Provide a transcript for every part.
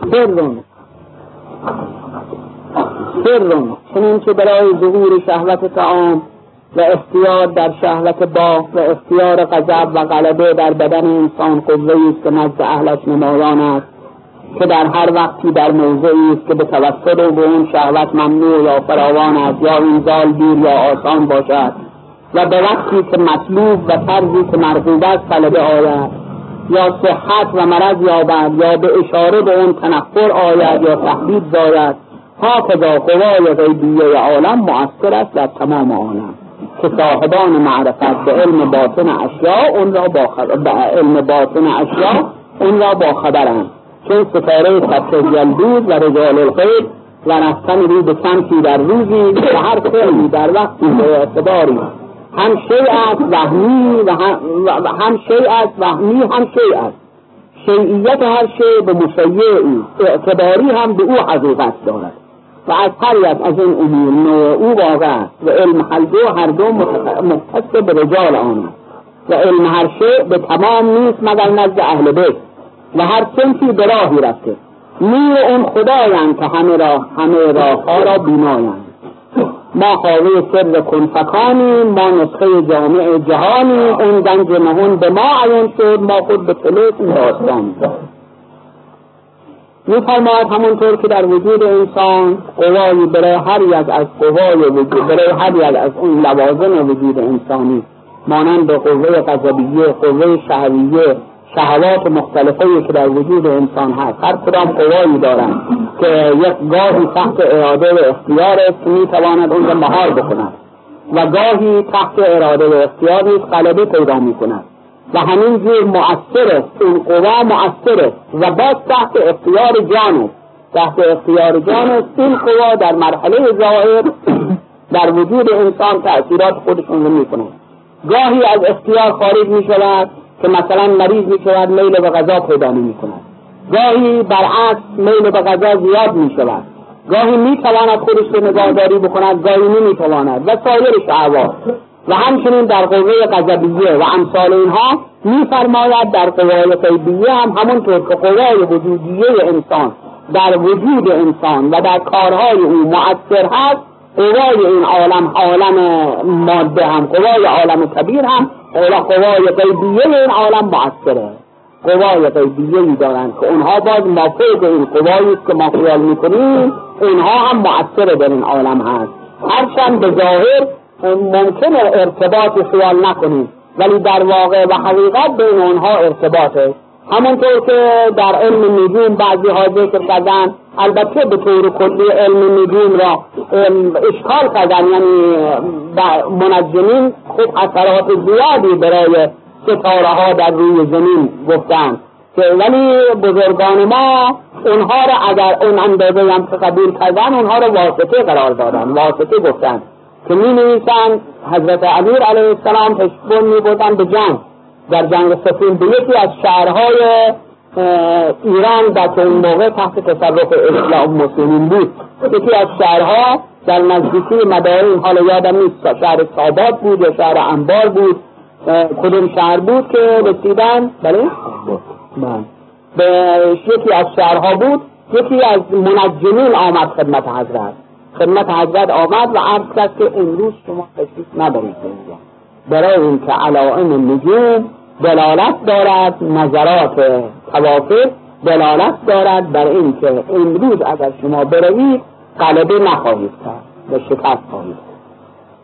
سرم. سرم. چنین که برای ظهور شهوت تعام و اختیار در شهوت باغ و اختیار غضب و غلبه در بدن انسان قوه است که نزد اهلش نمایان است که در هر وقتی در موضعی است که به توسط به اون شهوت ممنوع یا فراوان است یا اینزال دیر یا آسان باشد و به وقتی که مطلوب و طرزی که مرغوب است طلبه آید. یا صحت و مرض یابد یا به اشاره به اون تنفر آید یا تهدید زاید. هاکذا قوای غیبیه عالم مؤثر است در تمام عالم. که صاحبان معرفت به علم باطن اشیا اون را با خبر علم باطن اشیا اون را با خبرند. چون ستاره جلدود و رجال الغیب و رفتن رو به سمتی در روزی و هر فعلی در وقتی به اعتباری هم شیء است وهمی و هم شیء است وهمی هم شیء است. شیعیت هر شیء به مشیع اعتباری هم به او حقیقت دارد. و از هر از این امور نوع او واقع است. و علم هر دو هر دو مختص به رجال آن و علم هر شیء به تمام نیست مگر نزد اهل بیت. و هر سنفی به راهی رفته. نور اون خدایند که همه را همه راهها را بینایند. ما خواهی سر کنفکانی ما نسخه جامع جهانی اون گنج مهون به ما عیان شد ما خود به طلوع این داستان میفرماید همونطور که در وجود انسان قوایی برای هر یک از قوای وجود برای هر یک از اون لوازم وجود انسانی مانند قوه قذبیه قوه شهویه شهوات مختلفه که در وجود انسان هست. هر کدام قوایی دارند که یک گاهی تحت اراده و اختیار است می‌تواند اون را مهار بکند. و گاهی تحت اراده و اختیار نیست غلبه پیدا می‌کند. و همین جور مؤثر است. این قوا مؤثر است. و باز تحت اختیار جان است. تحت اختیار جان است. این قوا در مرحله ظاهر در وجود انسان تأثیرات خودشون رو می‌کنند گاهی از اختیار خارج می شود که مثلا مریض می شود میل به غذا پیدا نمی کند گاهی برعکس میل به غذا زیاد می شود گاهی می تواند خودش رو نگاهداری بکند گاهی نمی تواند و سایر شهوات و همچنین در قوه قذبیه و امثال اینها میفرماید در قوای قیبیه هم همونطور که قوای وجودیه انسان در وجود انسان و در کارهای او مؤثر هست قوای این عالم عالم ماده هم قوای عالم کبیر هم قوای قیبیه این عالم مؤثره قوای قیبیه ای دارند که اونها باز مافوق این قوایی که ما خیال می‌کنیم. اونها هم مؤثر در این عالم هست. هرچند به ظاهر ممکنه ارتباط خیال نکنیم. ولی در واقع و حقیقت بین اونها ارتباطه. همونطور که در علم نجوم بعضی ها ذکر کردن البته به طور کلی علم نجوم را اشکال کردن. یعنی منجمین خود اثرات زیادی برای ستاره ها در روی زمین گفتن که ولی بزرگان ما اونها را اگر اون اندازه هم قبول کردن اونها را واسطه قرار دادن واسطه گفتن که می نویسن حضرت امیر علیه السلام تشبون می بودن به جنگ. در جنگ سفین به یکی از شهرهای ایران در اون موقع تحت تصرف اسلام مسلمین بود. یکی از شهرها در نزدیکی مدائن حالا یادم نیست شهر سادات بود یا شهر انبار بود کدوم شهر بود که رسیدن؟ بله؟ به یکی از شهرها بود یکی از منجمین آمد خدمت حضرت. خدمت حضرت آمد و عرض کرد که امروز شما تشریف ندارید برای اینکه علائم نجوم دلالت دارد نظرات توافق دلالت دارد بر اینکه امروز اگر شما بروید غلبه نخواهید کرد و شکست خواهید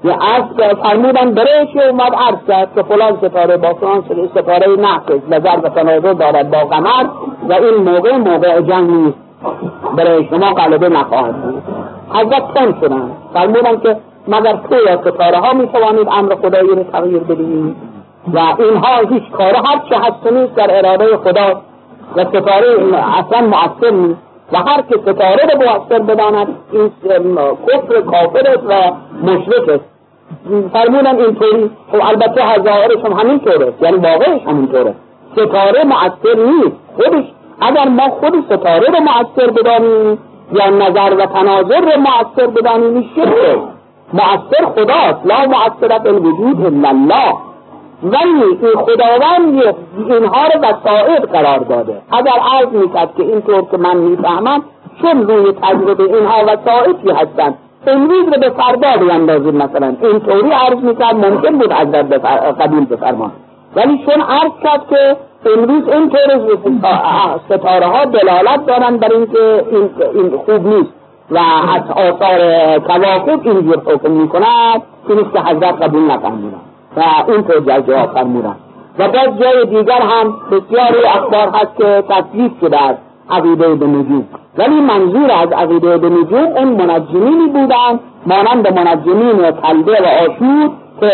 یه عرض فرمودن چه اومد عرض کرد که فلان ستاره با فلان ستاره نقص و ضرب تناظر دارد با قمر و این موقع موقع جنگ نیست. برای شما غلبه نخواهد بود حضرت کن شدن. فرمودن که مگر تو یا ستاره ها می توانید امر خدایی رو تغییر بدهید؟ و اینها هیچ کار هر چه هست نیست در اراده خدا. و ستاره اصلا مؤثر نیست. و هر که ستاره رو مؤثر بداند این کفر کافر است و مشرک است. فرمودن اینطوری خب البته هزارش هم همین طوره یعنی واقعش همین طوره. ستاره مؤثر نیست. خودش اگر ما خود ستاره رو مؤثر بدانیم یا نظر و تناظر رو مؤثر بدانیم شرک مؤثر خداست. لا مؤثرت الوجود الا الله. ولی این خداوند اینها رو وسائط قرار داده. اگر عرض می‌کرد که اینطور که من می‌فهمم چون روی تجربه اینها وسائطی هستند امروز رو به فردا بیندازیم مثلا. اینطوری عرض می‌کرد ممکن بود حضرت قبول بفرمان ولی چون عرض کرد که امروز اینطور ستاره ها دلالت دارن بر اینکه این خوب نیست و از آثار توافق اینجور حکم می‌کند این که حضرت قبول نفهمیدن. و اینطور جواب فرمودن. و باز جای دیگر هم بسیاری اخبار هست که تصویب شده است عقیده به نجوم. ولی منظور از عقیده به نجوم اون منجمینی بودن مانند منجمین کلبه و آشور که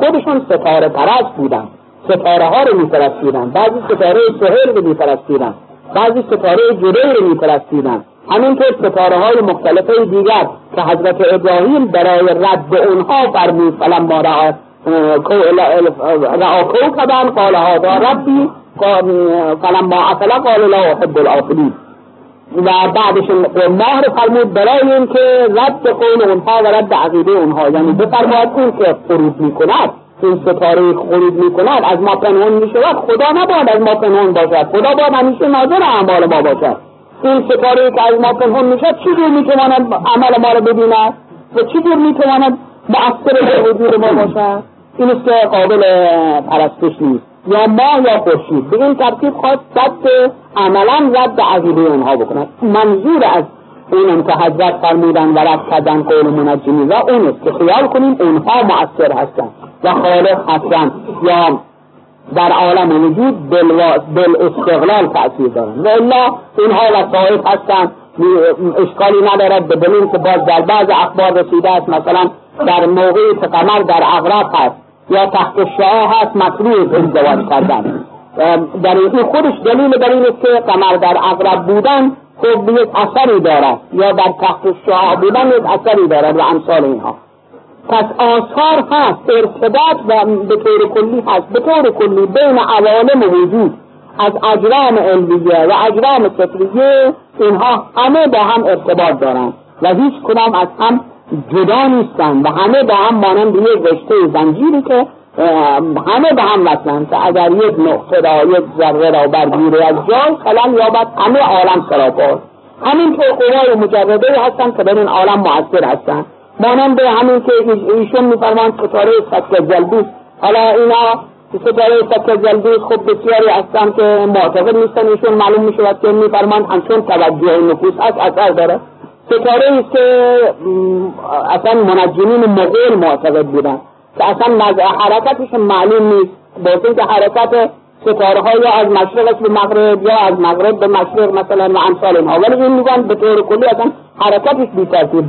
خودشون ستاره پرست بودن. ستاره ها رو میپرستیدن. بعضی ستاره سهر رو میپرستیدن. بعضی ستاره جده رو میپرستیدن. همینطور ستاره های مختلفه دیگر که حضرت ابراهیم برای رد اونها فرمود فلما رعا رعا کوکبا قال هذا ربی فلما افل قال لا احب الافلین و بعدش ماه رو فرمود برای اینکه رد قول اونها و رد عقیده اونها. یعنی بفرماید اون که فرود می‌کند این ستاره خرید می‌کند از ما پنهون می‌شود. خدا نباید از ما پنهون باشد. خدا باید همیشه ناظر اعمال ما باشد. این ستاره که از ما پنهون می‌شد چجور می‌تواند عمل ما رو ببیند؟ و چجور می‌تواند مؤثر به وجود ما باشد؟ این است که قابل پرستش نیست. یا ما یا خورشید. به این ترتیب خواست که عملا رد عقیده اونها بکند. منظور از اونم که حضرت فرمودن و رد کردن قول منجمی و اون است که خیال کنیم اونها مؤثر هستند و خالق هستند. یا در عالم وجود بل استقلال تأثیر دارن و الا اینها وسائط هستند. اشکالی ندارد. به دلیل که باز در بعض اخبار رسیده است. مثلا در موقعی که قمر در اغرب هست. یا تحت شعا هست مطلوب ازدواج کردن. در این خودش دلیل بر این است که قمر در اغرب بودن خب یک اثری دارد. یا در تحت شعا بودن یک اثری دارد و امثال اینها. پس آثار هست ارتباط و به طور کلی هست. به طور کلی بین عوالم وجود از اجرام علویه و اجرام فطریه اینها همه با هم ارتباط دارند. و هیچ کدام از هم جدا نیستن و همه با هم مانند یک رشته زنجیری که همه به هم وصلن که اگر یک نقطه را یک ذره را برگیره از جای خلل یابد همه عالم سراپا همینطور قوای مجرده هستن که در این عالم مؤثر هستن. مانند همین که ایشون میفرمان ستاره سکه جلدوس حالا اینا ستاره سکه جلدوس خب بسیاری هستن که معتقد نیستن. ایشون معلوم می‌شود که میفرمان همچون توجه نفوس از اثر داره. ستاره است که اصلا منجمین مغول معتقد بودن که اصلا حرکتش معلوم نیست. با که حرکت ستاره ها یا از مشرق به مغرب یا از مغرب به مشرق مثلا و امثال اینها. ولی این میگن به طور کلی اصلا حرکتش بی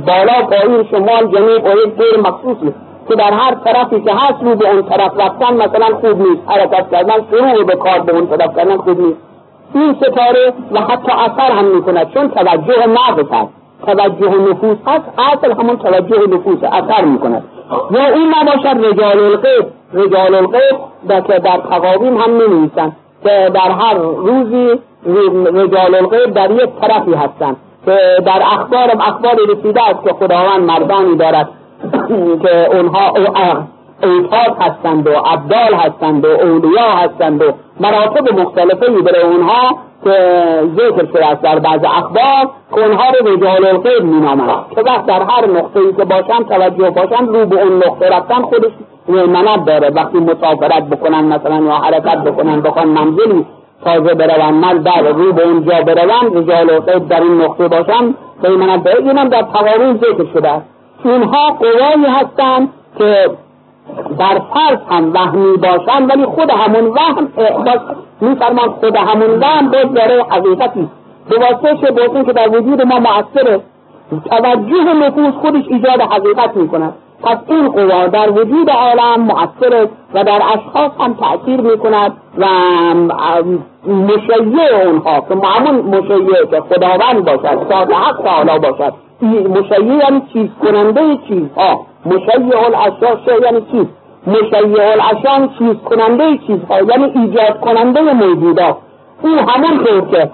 بالا پایین شمال جنوب و یک دور مخصوصی که در هر طرفی که هست رو به اون طرف رفتن مثلا خوب نیست. حرکت کردن شروع به کار به اون طرف کردن خوب نیست. این ستاره و حتی اثر هم می‌کند. چون توجه نقص هست توجه نفوس هست اصل همون توجه نفوس اثر می‌کند. یا این نباشد رجال الغیب رجال الغیب که در تقاویم هم نمیسن که در هر روزی رجال الغیب در یک طرفی هستند که در اخبار اخبار رسیده است که خداوند مردانی دارد که اونها ایتاد هستند و عبدال هستند و اولیا هستند و مراتب مختلفی برای اونها که ذکر شده است در بعض اخبار که اونها رو رجال الغیب مینامند. که وقت در هر نقطه ای که باشن توجه باشن رو به اون نقطه رفتن خودش منت داره. وقتی مسافرت بکنن مثلا یا حرکت بکنن بخوان منزلی تازه برون مل در رو به اونجا برون رجال الغیب در این نقطه باشن منت داره. اینم در تقاریر ذکر شده است. اینها قوایی هستند که در فرض هم وهمی باشن ولی خود همون وهم میفرمان خود همون وهم باز داره حقیقتی به واسطه چه که در وجود ما مؤثره توجه نفوس خودش ایجاد حقیقت می‌کند. پس این قوا در وجود عالم مؤثره و در اشخاص هم تأثیر می‌کند و مشیع اونها که معمول مشیع که خداوند باشد ذات حق تعالی باشد. مشیع یعنی چیز کننده چیزها. مشیع الاشیا یعنی چیز مشیع الاشیا چیز کننده چیزها یعنی ایجاد کننده موجودات. او همون طور که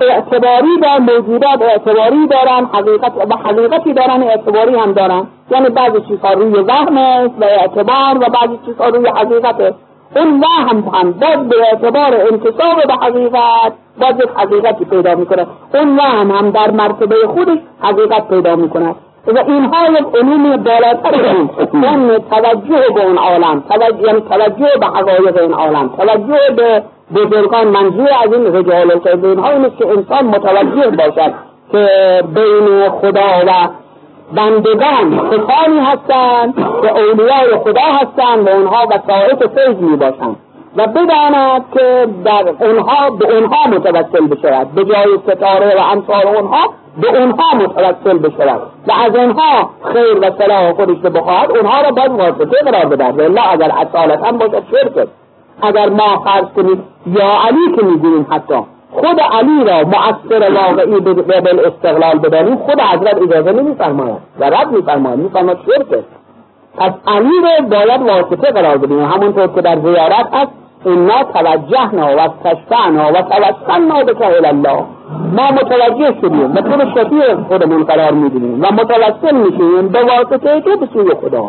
اعتباری در موجودات اعتباری دارن حقیقت و حقیقتی دارن اعتباری هم دارن. یعنی بعضی چیزها روی وهم و اعتبار و بعضی چیزها روی حقیقت اون وهم هم باز به اعتبار انتصاب به حقیقت باز یک حقیقتی پیدا می‌کنه. اون وهم هم در مرتبه خودش حقیقت پیدا می‌کنه و اینها یک علوم بالاتر اون توجه به اون عالم توجه یعنی توجه به حقایق این عالم توجه به بزرگان منظور از این رجال القدر ها این که انسان متوجه باشد که بین خدا و بندگان کسانی هستند که اولیای خدا هستند و اونها وسائط فیض می باشند و بداند که در اونها به اونها متوسل بشود. به جای ستاره و امثال اونها به اونها متوسل بشود. و از اونها خیر و صلاح خودش بخواهد اونها را باید واسطه قرار بدهد. و اگر اصالتا باشد شرک اگر ما فرض کنیم یا علی که می‌گوییم حتی خود علی را مؤثر واقعی به استقلال بدانیم خود حضرت اجازه نمیفرماید و رد میفرماید میفرماید شرک پس علی را باید واسطه قرار بدیم همونطور که در زیارت هست انا توجهنا و استشفعنا و توسلنا بک الله. ما متوجه شدیم و طور شفیع خودمون قرار میدیم و متوسل میشیم به واسطه که به سوی خدا.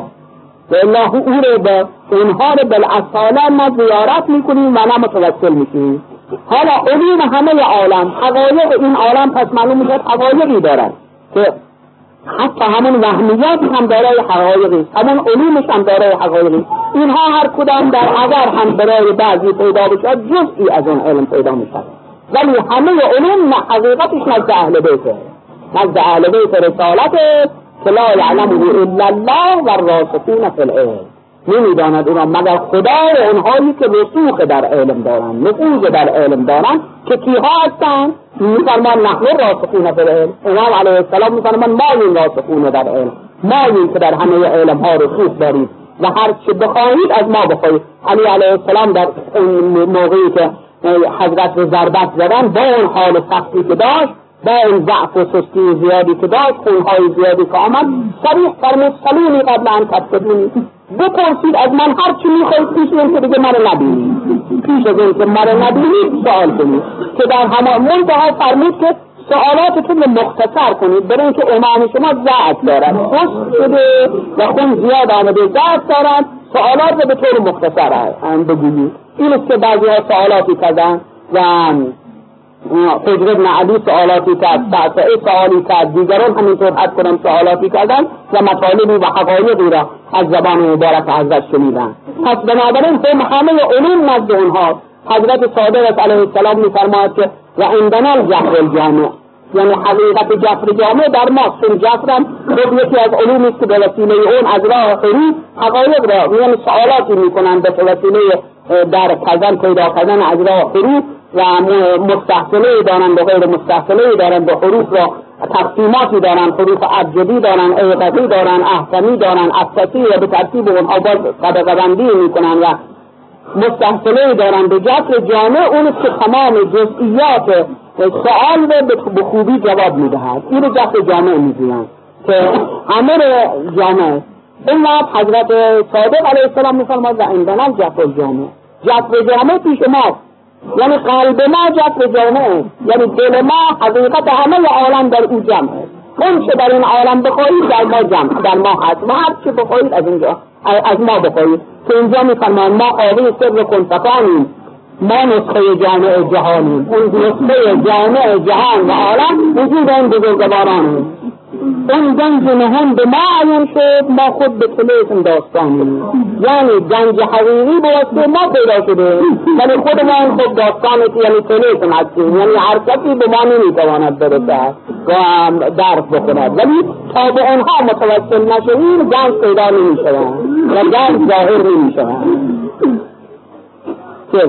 و الله او رو به اونها رو بالاصاله ما زیارت می‌کنیم و نه متوسل میشیم. حالا علوم همه عالم حقایق این عالم پس معلوم می‌شد حقایقی دارد که حتی همون وهمیات هم دارای حقایقی همون علومش هم دارای حقایقی. اینها هر کدام در اگر هم برای بعضی پیدا بشد جزئی از اون علم پیدا می‌شد ولی همه علوم حقیقتش نزد اهل بیته نزد اهل بیت رسالت که لا یعلمه الا الله و الراسخون فی العلم. نمی‌داند اونا مگر خدا و اونهایی که رسوخ در علم دارن نفوذ در علم دارن که کیها هستن میفرمان نحن راسخون فی العلم. امام علیه السلام میفرمان ما این راسخون در علم. ما این که در همه علم ها رسوخ داریم. و هر چه بخواهید از ما بخواهید. علی علیه السلام در اون موقعی که حضرت ضربت زدن با اون حال سختی که داشت با این ضعف و سستی زیادی که داشت خونهای زیادی که آمد صریح فرمود سلونی قبل ان تبتدونی بپرسید از من هر چی می‌خواید پیش این که دیگه مرا نبینید. پیش از این که مرا نبینید سوال کنید. که در همان منتها فرمود که سوالاتتون رو مختصر کنید. برای اینکه امام شما ضعف دارد. خوش شده و خون زیاد آمده ضعف دارد. سوالات رو به طور مختصر بگویید. این است که بعضی ها سوالاتی کردن. و ابن علی سوالاتی کرد سعصعه سوالی کرد دیگران همینطور حد کنم سوالاتی کردن و مطالبی و حقایقی را از زبان مبارک حضرت شنیدن. پس بنابراین هم همه علوم نزد اونها. حضرت صادق علیه السلام میفرماید که و عندنا الجهر الجامع یعنی حقیقت جفر جامع در ما. چون جفرم خود یکی از علومی است که به وسیله اون از راه خروج حقایق را یعنی سوالاتی می‌کنن به وسیله در کردن پیدا کردن از راه خروج و مستحصله دارن به غیر مستحصله دارن به حروف را تقسیماتی دارن حروف ابجدی دارن ایقتی دارن احسنی دارن افسسی و به ترتیب اونها باز طبقه بندی می‌کنن و مستحصله دارن. به جسر جامع اون که تمام جزئیات سوال رو به خوبی جواب می‌دهد. این رو جسر جامع می‌گویند که امر جامع. این وقت حضرت صادق علیه السلام میفرماد و عندنا جسر جامع. جسر جامع پیش ماست. یعنی قلب ما جسر جامعه یعنی دل ما حقیقت همه عالم در او جمعه اون چه در این عالم بخواهید در ما جمع. در ما هست. ما هر چه بخواهید از اینجا از ما بخواهید. که اینجا میفرمان ما قاضی سر کنفقانیم. ما نسخه جامع جهانیم. اون نسخه جامع جهان و عالم وجود این بزرگوارانیم. اون گنج نهم به ما عیان شد ما خود به تلیسم داستانی یعنی گنج حقیقی واسطه ما پیدا شده. ولی خود ما این خود داستانی که یعنی تلیسم هستیم. یعنی هر کسی به ما نمی‌تواند برسد و درک بکند ولی تا به آنها متوسل نشویم گنج پیدا نمی‌شوند و گنج ظاهر نمی‌شوند چه